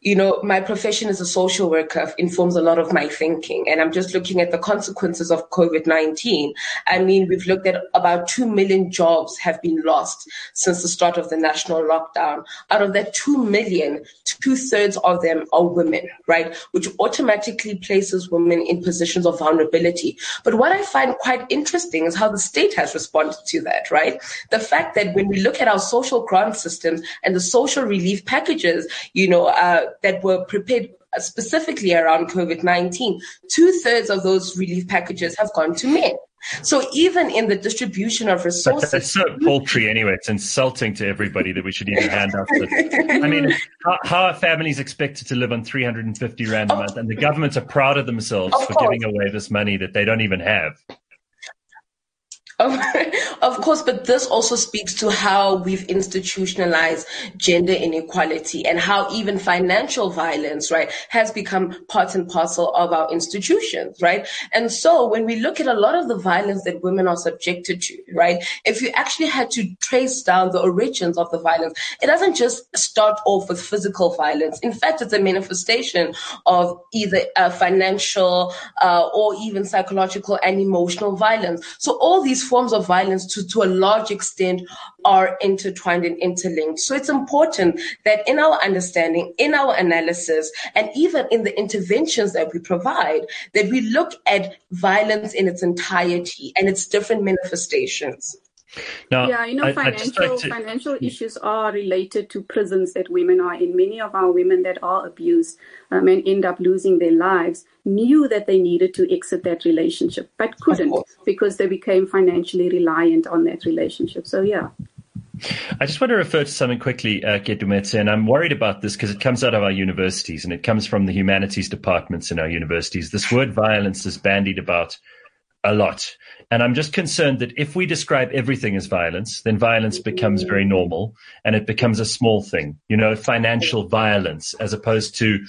you know, my profession as a social worker informs a lot of my thinking. And I'm just looking at the consequences of COVID 19. I mean, we've looked at about 2 million jobs have been lost since the start of the national lockdown. Out of that 2 million, two thirds of them are women, right? Which automatically places women in positions of vulnerability. But what I find quite interesting is how the state has responded to that, right? The fact that when we look at our social grant systems and the social relief packages, you know, uh, that were prepared specifically around COVID 19, two thirds of those relief packages have gone to men. So even in the distribution of resources, that's so paltry anyway. It's insulting to everybody that we should even hand out. I mean, how, how, are families expected to live on 350 rand a month, and the governments are proud of themselves of for course. giving away this money that they don't even have? of course, but this also speaks to how we've institutionalized gender inequality and how even financial violence, right, has become part and parcel of our institutions, right? And so when we look at a lot of the violence that women are subjected to, right, if you actually had to trace down the origins of the violence, it doesn't just start off with physical violence. In fact, it's a manifestation of either uh, financial uh, or even psychological and emotional violence. So all these forms of violence to, to a large extent are intertwined and interlinked. So it's important that in our understanding, in our analysis, and even in the interventions that we provide, that we look at violence in its entirety and its different manifestations. Now, yeah, you know, I, financial like to... financial issues are related to prisons that women are in. Many of our women that are abused um, and end up losing their lives knew that they needed to exit that relationship, but couldn't because they became financially reliant on that relationship. So, yeah. I just want to refer to something quickly, uh, Keitumetse, and I'm worried about this because it comes out of our universities and it comes from the humanities departments in our universities. This word violence is bandied about a lot. And I'm just concerned that if we describe everything as violence, then violence becomes very mm-hmm. normal and it becomes a small thing, you know, financial violence as opposed to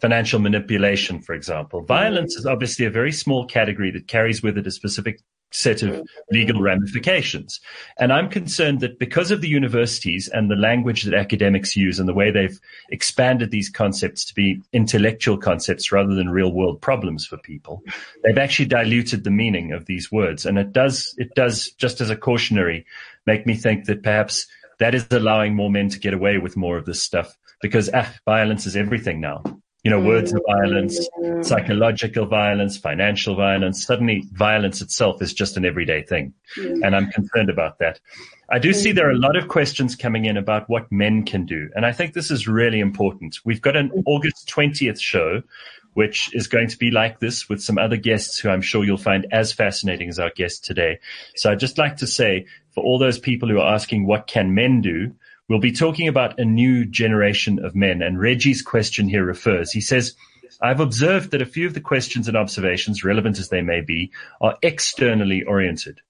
financial manipulation, for example. Violence mm-hmm. is obviously a very small category that carries with it a specific set of legal ramifications. And I'm concerned that because of the universities and the language that academics use and the way they've expanded these concepts to be intellectual concepts rather than real world problems for people, they've actually diluted the meaning of these words. And it does, it does, just as a cautionary, make me think that perhaps that is allowing more men to get away with more of this stuff because ah, violence is everything now you know, words of mm-hmm. violence, psychological violence, financial violence. Suddenly, violence itself is just an everyday thing. And I'm concerned about that. I do see there are a mm-hmm. lot of questions coming in about what men can do. And I think this is really important. We've got an mm-hmm. August 20th show, which is going to be like this with some other guests who I'm sure you'll find as fascinating as our guest today. So I'd just like to say for all those people who are asking, what can men do? We'll be talking about a new generation of men, and Reggie's question here refers. He says, I've observed that a few of the questions and observations, relevant as they may be, are externally oriented.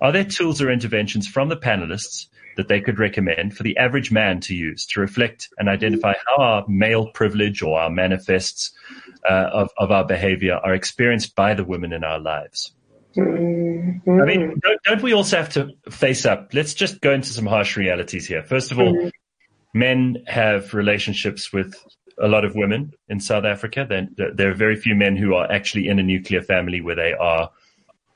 Are there tools or interventions from the panelists that they could recommend for the average man to use to reflect and identify how our male privilege or our manifests uh, of, of our behavior are experienced by the women in our lives? Mm-hmm. I mean, don't, don't, we also have to face up? Let's just go into some harsh realities here. First of all, mm-hmm. men have relationships with a lot of women in South Africa. There, there are very few men who are actually in a nuclear family where they are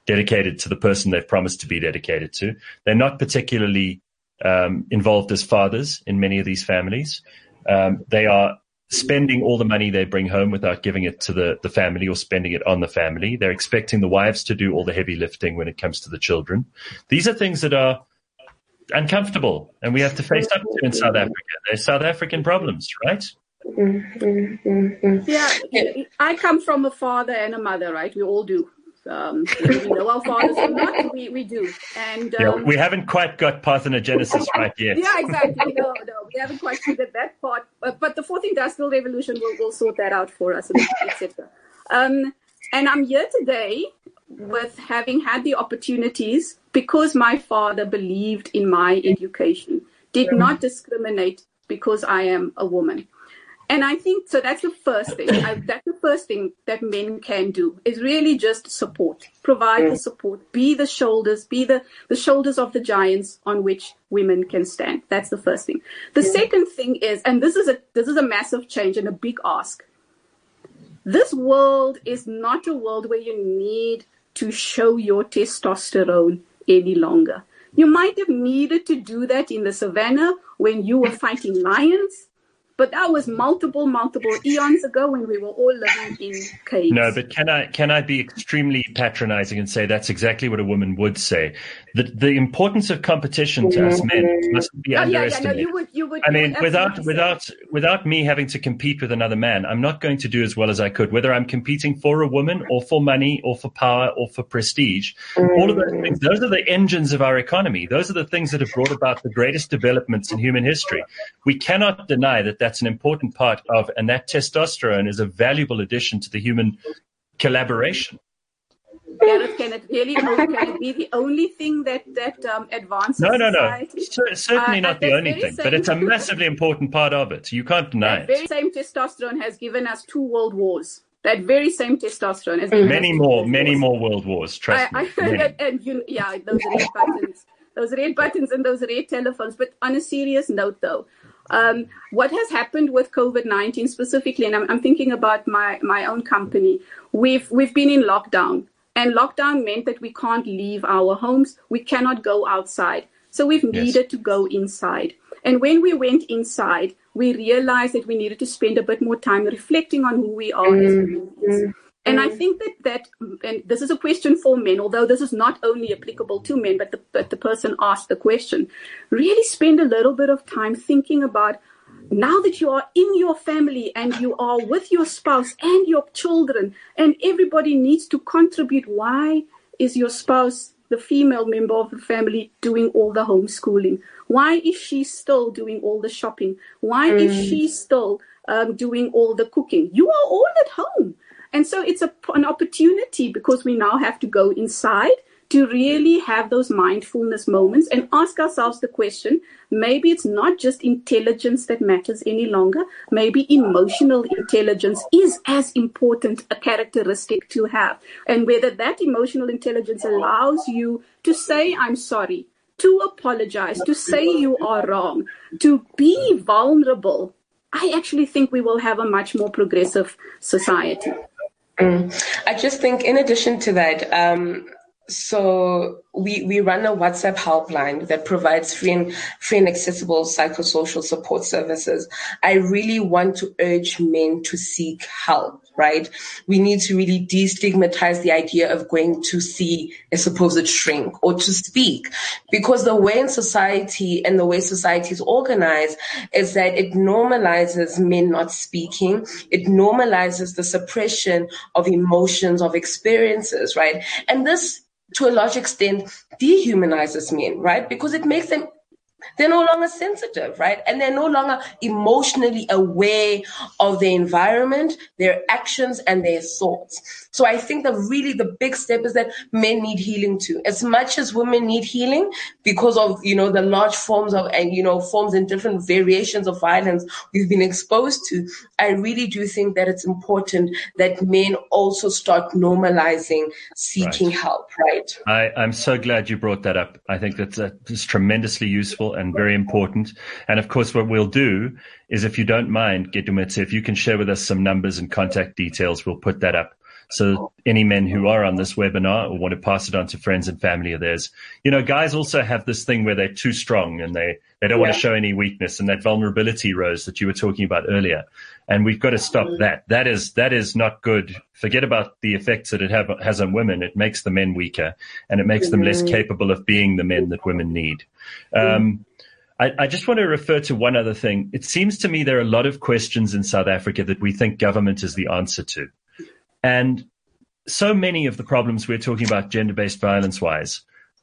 dedicated to the person they've promised to be dedicated to. They're not particularly um, involved as fathers in many of these families. Um, they are spending all the money they bring home without giving it to the, the family or spending it on the family. They're expecting the wives to do all the heavy lifting when it comes to the children. These are things that are uncomfortable and we have to face up to in South Africa. They're South African problems, right? Mm-hmm. Mm-hmm. Yeah, I come from a father and a mother, right? We all do. Um, we know our fathers or not, we, we do. And um, yeah, we haven't quite got parthenogenesis right yet. yeah, exactly. No, no, we haven't quite figured that part. But, but the fourth industrial revolution will, will sort that out for us, etc. Um, and I'm here today with having had the opportunities because my father believed in my education, did not discriminate because I am a woman. And I think so. That's the first thing. I, that's the first thing that men can do is really just support, provide the support, be the shoulders, be the, the shoulders of the giants on which women can stand. That's the first thing. The second thing is, and this is a this is a massive change and a big ask. This world is not a world where you need to show your testosterone any longer. You might have needed to do that in the savannah when you were fighting lions but that was multiple, multiple eons ago when we were all living in caves. No, but can I can I be extremely patronizing and say that's exactly what a woman would say? The the importance of competition to us men mustn't be oh, underestimated. Yeah, yeah, no, you would, you would, I mean, without without without me having to compete with another man, I'm not going to do as well as I could, whether I'm competing for a woman or for money or for power or for prestige. Mm. All of those things, those are the engines of our economy. Those are the things that have brought about the greatest developments in human history. We cannot deny that that's an important part of, and that testosterone is a valuable addition to the human collaboration. Gareth, can it really can it be the only thing that that um, advances? No, no, no. certainly uh, not the only thing, but it's a massively important part of it. You can't deny that it. Very same testosterone has given us two world wars. That very same testosterone has given many more, many wars. more world wars. Trust I, me. I, and you, yeah, those red buttons, those red buttons, and those red telephones. But on a serious note, though, um, what has happened with COVID nineteen specifically, and I'm, I'm, thinking about my my own company. We've we've been in lockdown, And lockdown meant that we can't leave our homes. We cannot go outside. So we've needed yes. to go inside. And when we went inside, we realized that we needed to spend a bit more time reflecting on who we are mm-hmm. as humans. And I think that that, and this is a question for men, although this is not only applicable to men, but the, but the person asked the question, really spend a little bit of time thinking about now that you are in your family and you are with your spouse and your children and everybody needs to contribute, why is your spouse, the female member of the family, doing all the homeschooling? Why is she still doing all the shopping? Why mm. is she still um, doing all the cooking? You are all at home. And so it's a, an opportunity because we now have to go inside to really have those mindfulness moments and ask ourselves the question maybe it's not just intelligence that matters any longer. Maybe emotional intelligence is as important a characteristic to have. And whether that emotional intelligence allows you to say, I'm sorry, to apologize, to say you are wrong, to be vulnerable. I actually think we will have a much more progressive society. Mm. I just think, in addition to that, um, so we, we run a WhatsApp helpline that provides free and free and accessible psychosocial support services. I really want to urge men to seek help, right? We need to really destigmatize the idea of going to see a supposed shrink or to speak because the way in society and the way society is organized is that it normalizes men not speaking. It normalizes the suppression of emotions, of experiences, right? And this to a large extent dehumanizes men, right? Because it makes them they're no longer sensitive, right? And they're no longer emotionally aware of their environment, their actions, and their thoughts. So I think that really the big step is that men need healing too. As much as women need healing because of, you know, the large forms of, and, you know, forms and different variations of violence we've been exposed to, I really do think that it's important that men also start normalizing seeking right. help, right? I, I'm so glad you brought that up. I think that's, that's tremendously useful and very important. And of course, what we'll do is if you don't mind, Keitumetse, if you can share with us some numbers and contact details, we'll put that up. So any men who are on this webinar or want to pass it on to friends and family of theirs, you know, guys also have this thing where they're too strong and they, they don't yeah. want to show any weakness and that vulnerability, Roze, that you were talking about earlier. And we've got to stop that. That is, that is not good. Forget about the effects that it have, has on women. It makes the men weaker and it makes them less mm-hmm. capable of being the men that women need. Um, I, I, just want to refer to one other thing. It seems to me there are a lot of questions in South Africa that we think government is the answer to. And so many of the problems we're talking about gender based violence wise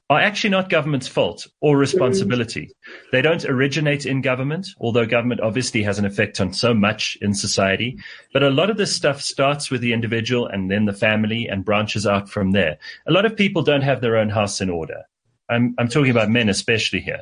are actually not government's fault or responsibility. They don't originate in government, although government obviously has an effect on so much in society. But a lot of this stuff starts with the individual and then the family and branches out from there. A lot of people don't have their own house in order. I'm, I'm talking about men especially here.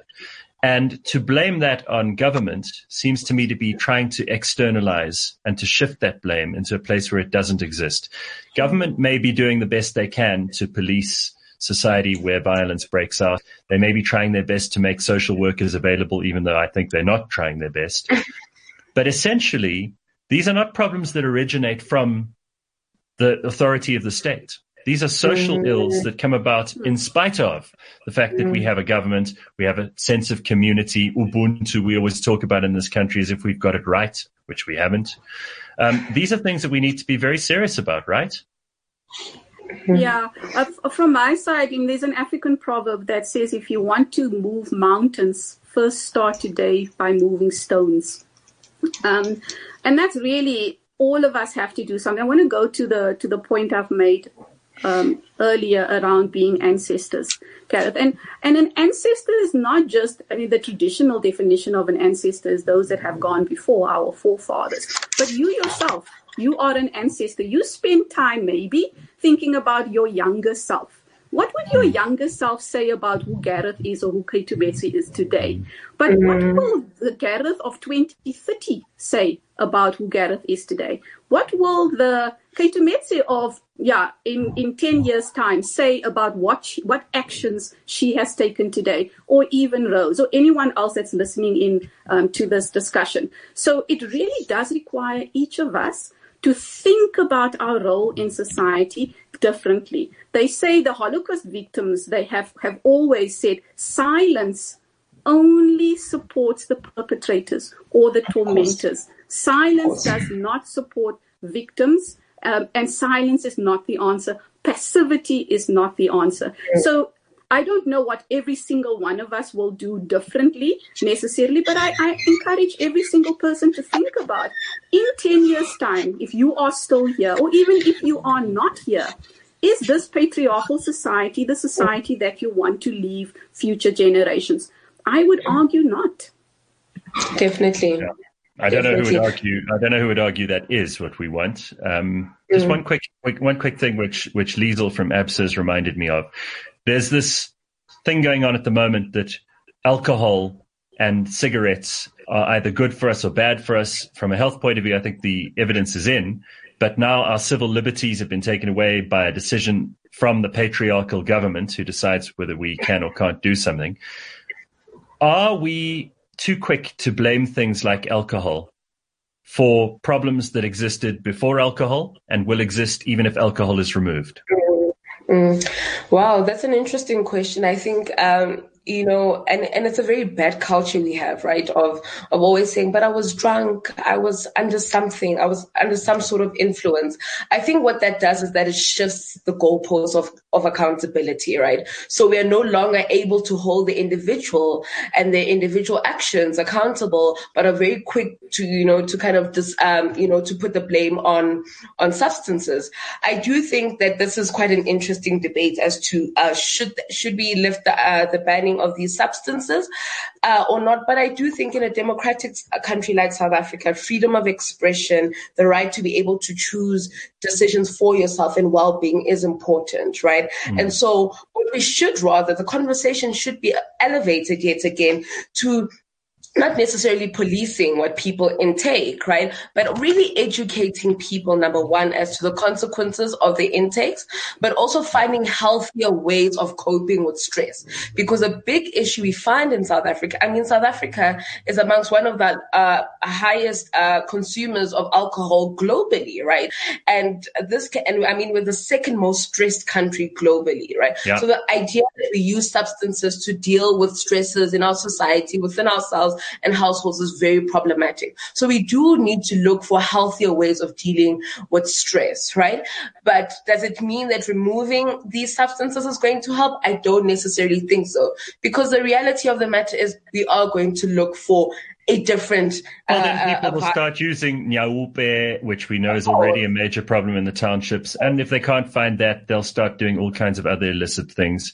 And to blame that on government seems to me to be trying to externalize and to shift that blame into a place where it doesn't exist. Government may be doing the best they can to police society where violence breaks out. They may be trying their best to make social workers available, even though I think they're not trying their best. but essentially, these are not problems that originate from the authority of the state. These are social ills that come about in spite of the fact that we mm. have a government, we have a sense of community, Ubuntu, we always talk about in this country as if we've got it right, which we haven't. Um, these are things that we need to be very serious about, right? Yeah, uh, from my side, there's an African proverb that says if you want to move mountains, first start today by moving stones. Um, and that's really all of us have to do something. I want to go to the to the point I've made um, earlier around being ancestors, Gareth. And and an ancestor is not just I mean the traditional definition of an ancestor is those that have gone before our forefathers, but you yourself, you are an ancestor. You spend time maybe thinking about your younger self. What would your younger self say about who Gareth is or who Keitumetse is today? But what mm-hmm. will the Gareth of 2030 say about who Gareth is today? What will the Keitumetse of yeah in in 10 years time say about what she, what actions she has taken today or even Roze or anyone else that's listening in um, to this discussion. So it really does require each of us to think about our role in society differently. They say the Holocaust victims, they have, have always said silence only supports the perpetrators or the tormentors. Silence does not support victims, um, and silence is not the answer. Passivity is not the answer. So I don't know what every single one of us will do differently necessarily, but I, I, encourage every single person to think about in 10 years' time, if you are still here, or even if you are not here, is this patriarchal society the society that you want to leave future generations? I would argue not. Definitely. Yeah. I don't know who would argue. I don't know who would argue that is what we want. Um, just mm. one quick, quick, one quick thing, which which Liesel from ABSA reminded me of. There's this thing going on at the moment that alcohol and cigarettes are either good for us or bad for us. From a health point of view, I think the evidence is in. But now our civil liberties have been taken away by a decision from the patriarchal government who decides whether we can or can't do something. Are we too quick to blame things like alcohol for problems that existed before alcohol and will exist even if alcohol is removed? Mm. Wow, that's an interesting question. I think um, you know, and, and it's a very bad culture we have, right? Of, of always saying, but I was drunk. I was under something. I was under some sort of influence. I think what that does is that it shifts the goalposts of, of accountability, right? So we are no longer able to hold the individual and their individual actions accountable, but are very quick to, you know, to kind of this, um, you know, to put the blame on, on substances. I do think that this is quite an interesting debate as to, uh, should, should we lift the, uh, the banning of these substances uh, or not. But I do think in a democratic country like South Africa, freedom of expression, the right to be able to choose decisions for yourself and well-being is important, right? Mm. And so what we should rather, the conversation should be elevated yet again to not necessarily policing what people intake, right? But really educating people, number one, as to the consequences of the intakes, but also finding healthier ways of coping with stress. Because a big issue we find in South Africa, I mean, South Africa is amongst one of the uh, highest uh, consumers of alcohol globally, right? And this, can, and I mean, we're the second most stressed country globally, right? Yeah. So the idea that we use substances to deal with stresses in our society, within ourselves, and households is very problematic. So we do need to look for healthier ways of dealing with stress, right? But does it mean that removing these substances is going to help? I don't necessarily think so because the reality of the matter is we are going to look for a different. Well, then uh, people uh, will start using nyaope, which we know is already a major problem in the townships. And if they can't find that, they'll start doing all kinds of other illicit things.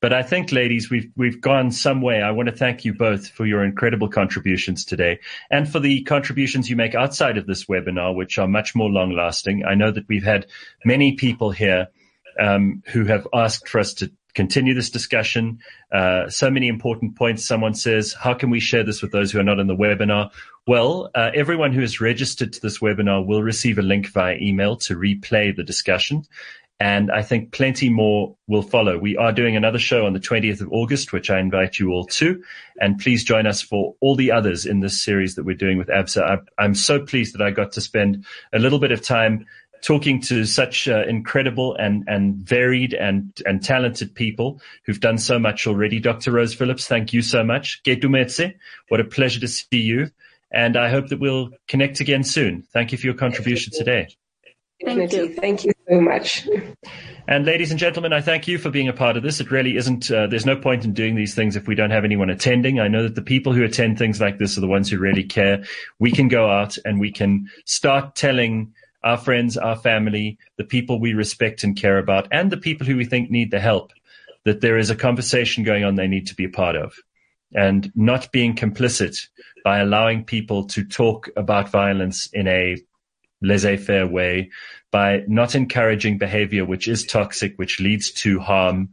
But I think, ladies, we've we've gone some way. I want to thank you both for your incredible contributions today, and for the contributions you make outside of this webinar, which are much more long lasting. I know that we've had many people here um, who have asked for us to continue this discussion. Uh, so many important points. Someone says, how can we share this with those who are not in the webinar? Well, uh, everyone who is registered to this webinar will receive a link via email to replay the discussion. And I think plenty more will follow. We are doing another show on the 20th of August, which I invite you all to. And please join us for all the others in this series that we're doing with ABSA. I, am so pleased that I got to spend a little bit of time talking to such uh, incredible and, and varied and, and talented people who've done so much already. Dr. Roze Phillips, thank you so much. Keitumetse, what a pleasure to see you. And I hope that we'll connect again soon. Thank you for your contribution today. Thank you. Thank you so much. And ladies and gentlemen, I thank you for being a part of this. It really isn't, uh, there's no point in doing these things if we don't have anyone attending. I know that the people who attend things like this are the ones who really care. We can go out and we can start telling our friends, our family, the people we respect and care about, and the people who we think need the help, that there is a conversation going on they need to be a part of. And not being complicit by allowing people to talk about violence in a laissez-faire way, by not encouraging behavior which is toxic, which leads to harm,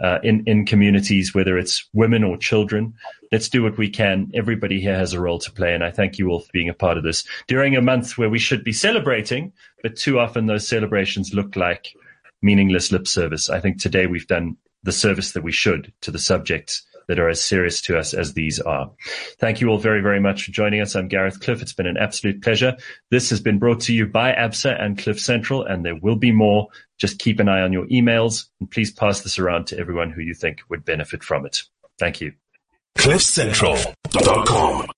uh, in in communities, whether it's women or children. Let's do what we can. Everybody here has a role to play, and I thank you all for being a part of this during a month where we should be celebrating, but too often those celebrations look like meaningless lip service. I think today we've done the service that we should to the subjects that are as serious to us as these are. Thank you all very, very much for joining us. I'm Gareth Cliff. It's been an absolute pleasure. This has been brought to you by ABSA and Cliff Central, and there will be more. Just keep an eye on your emails and please pass this around to everyone who you think would benefit from it. Thank you. CliffCentral.com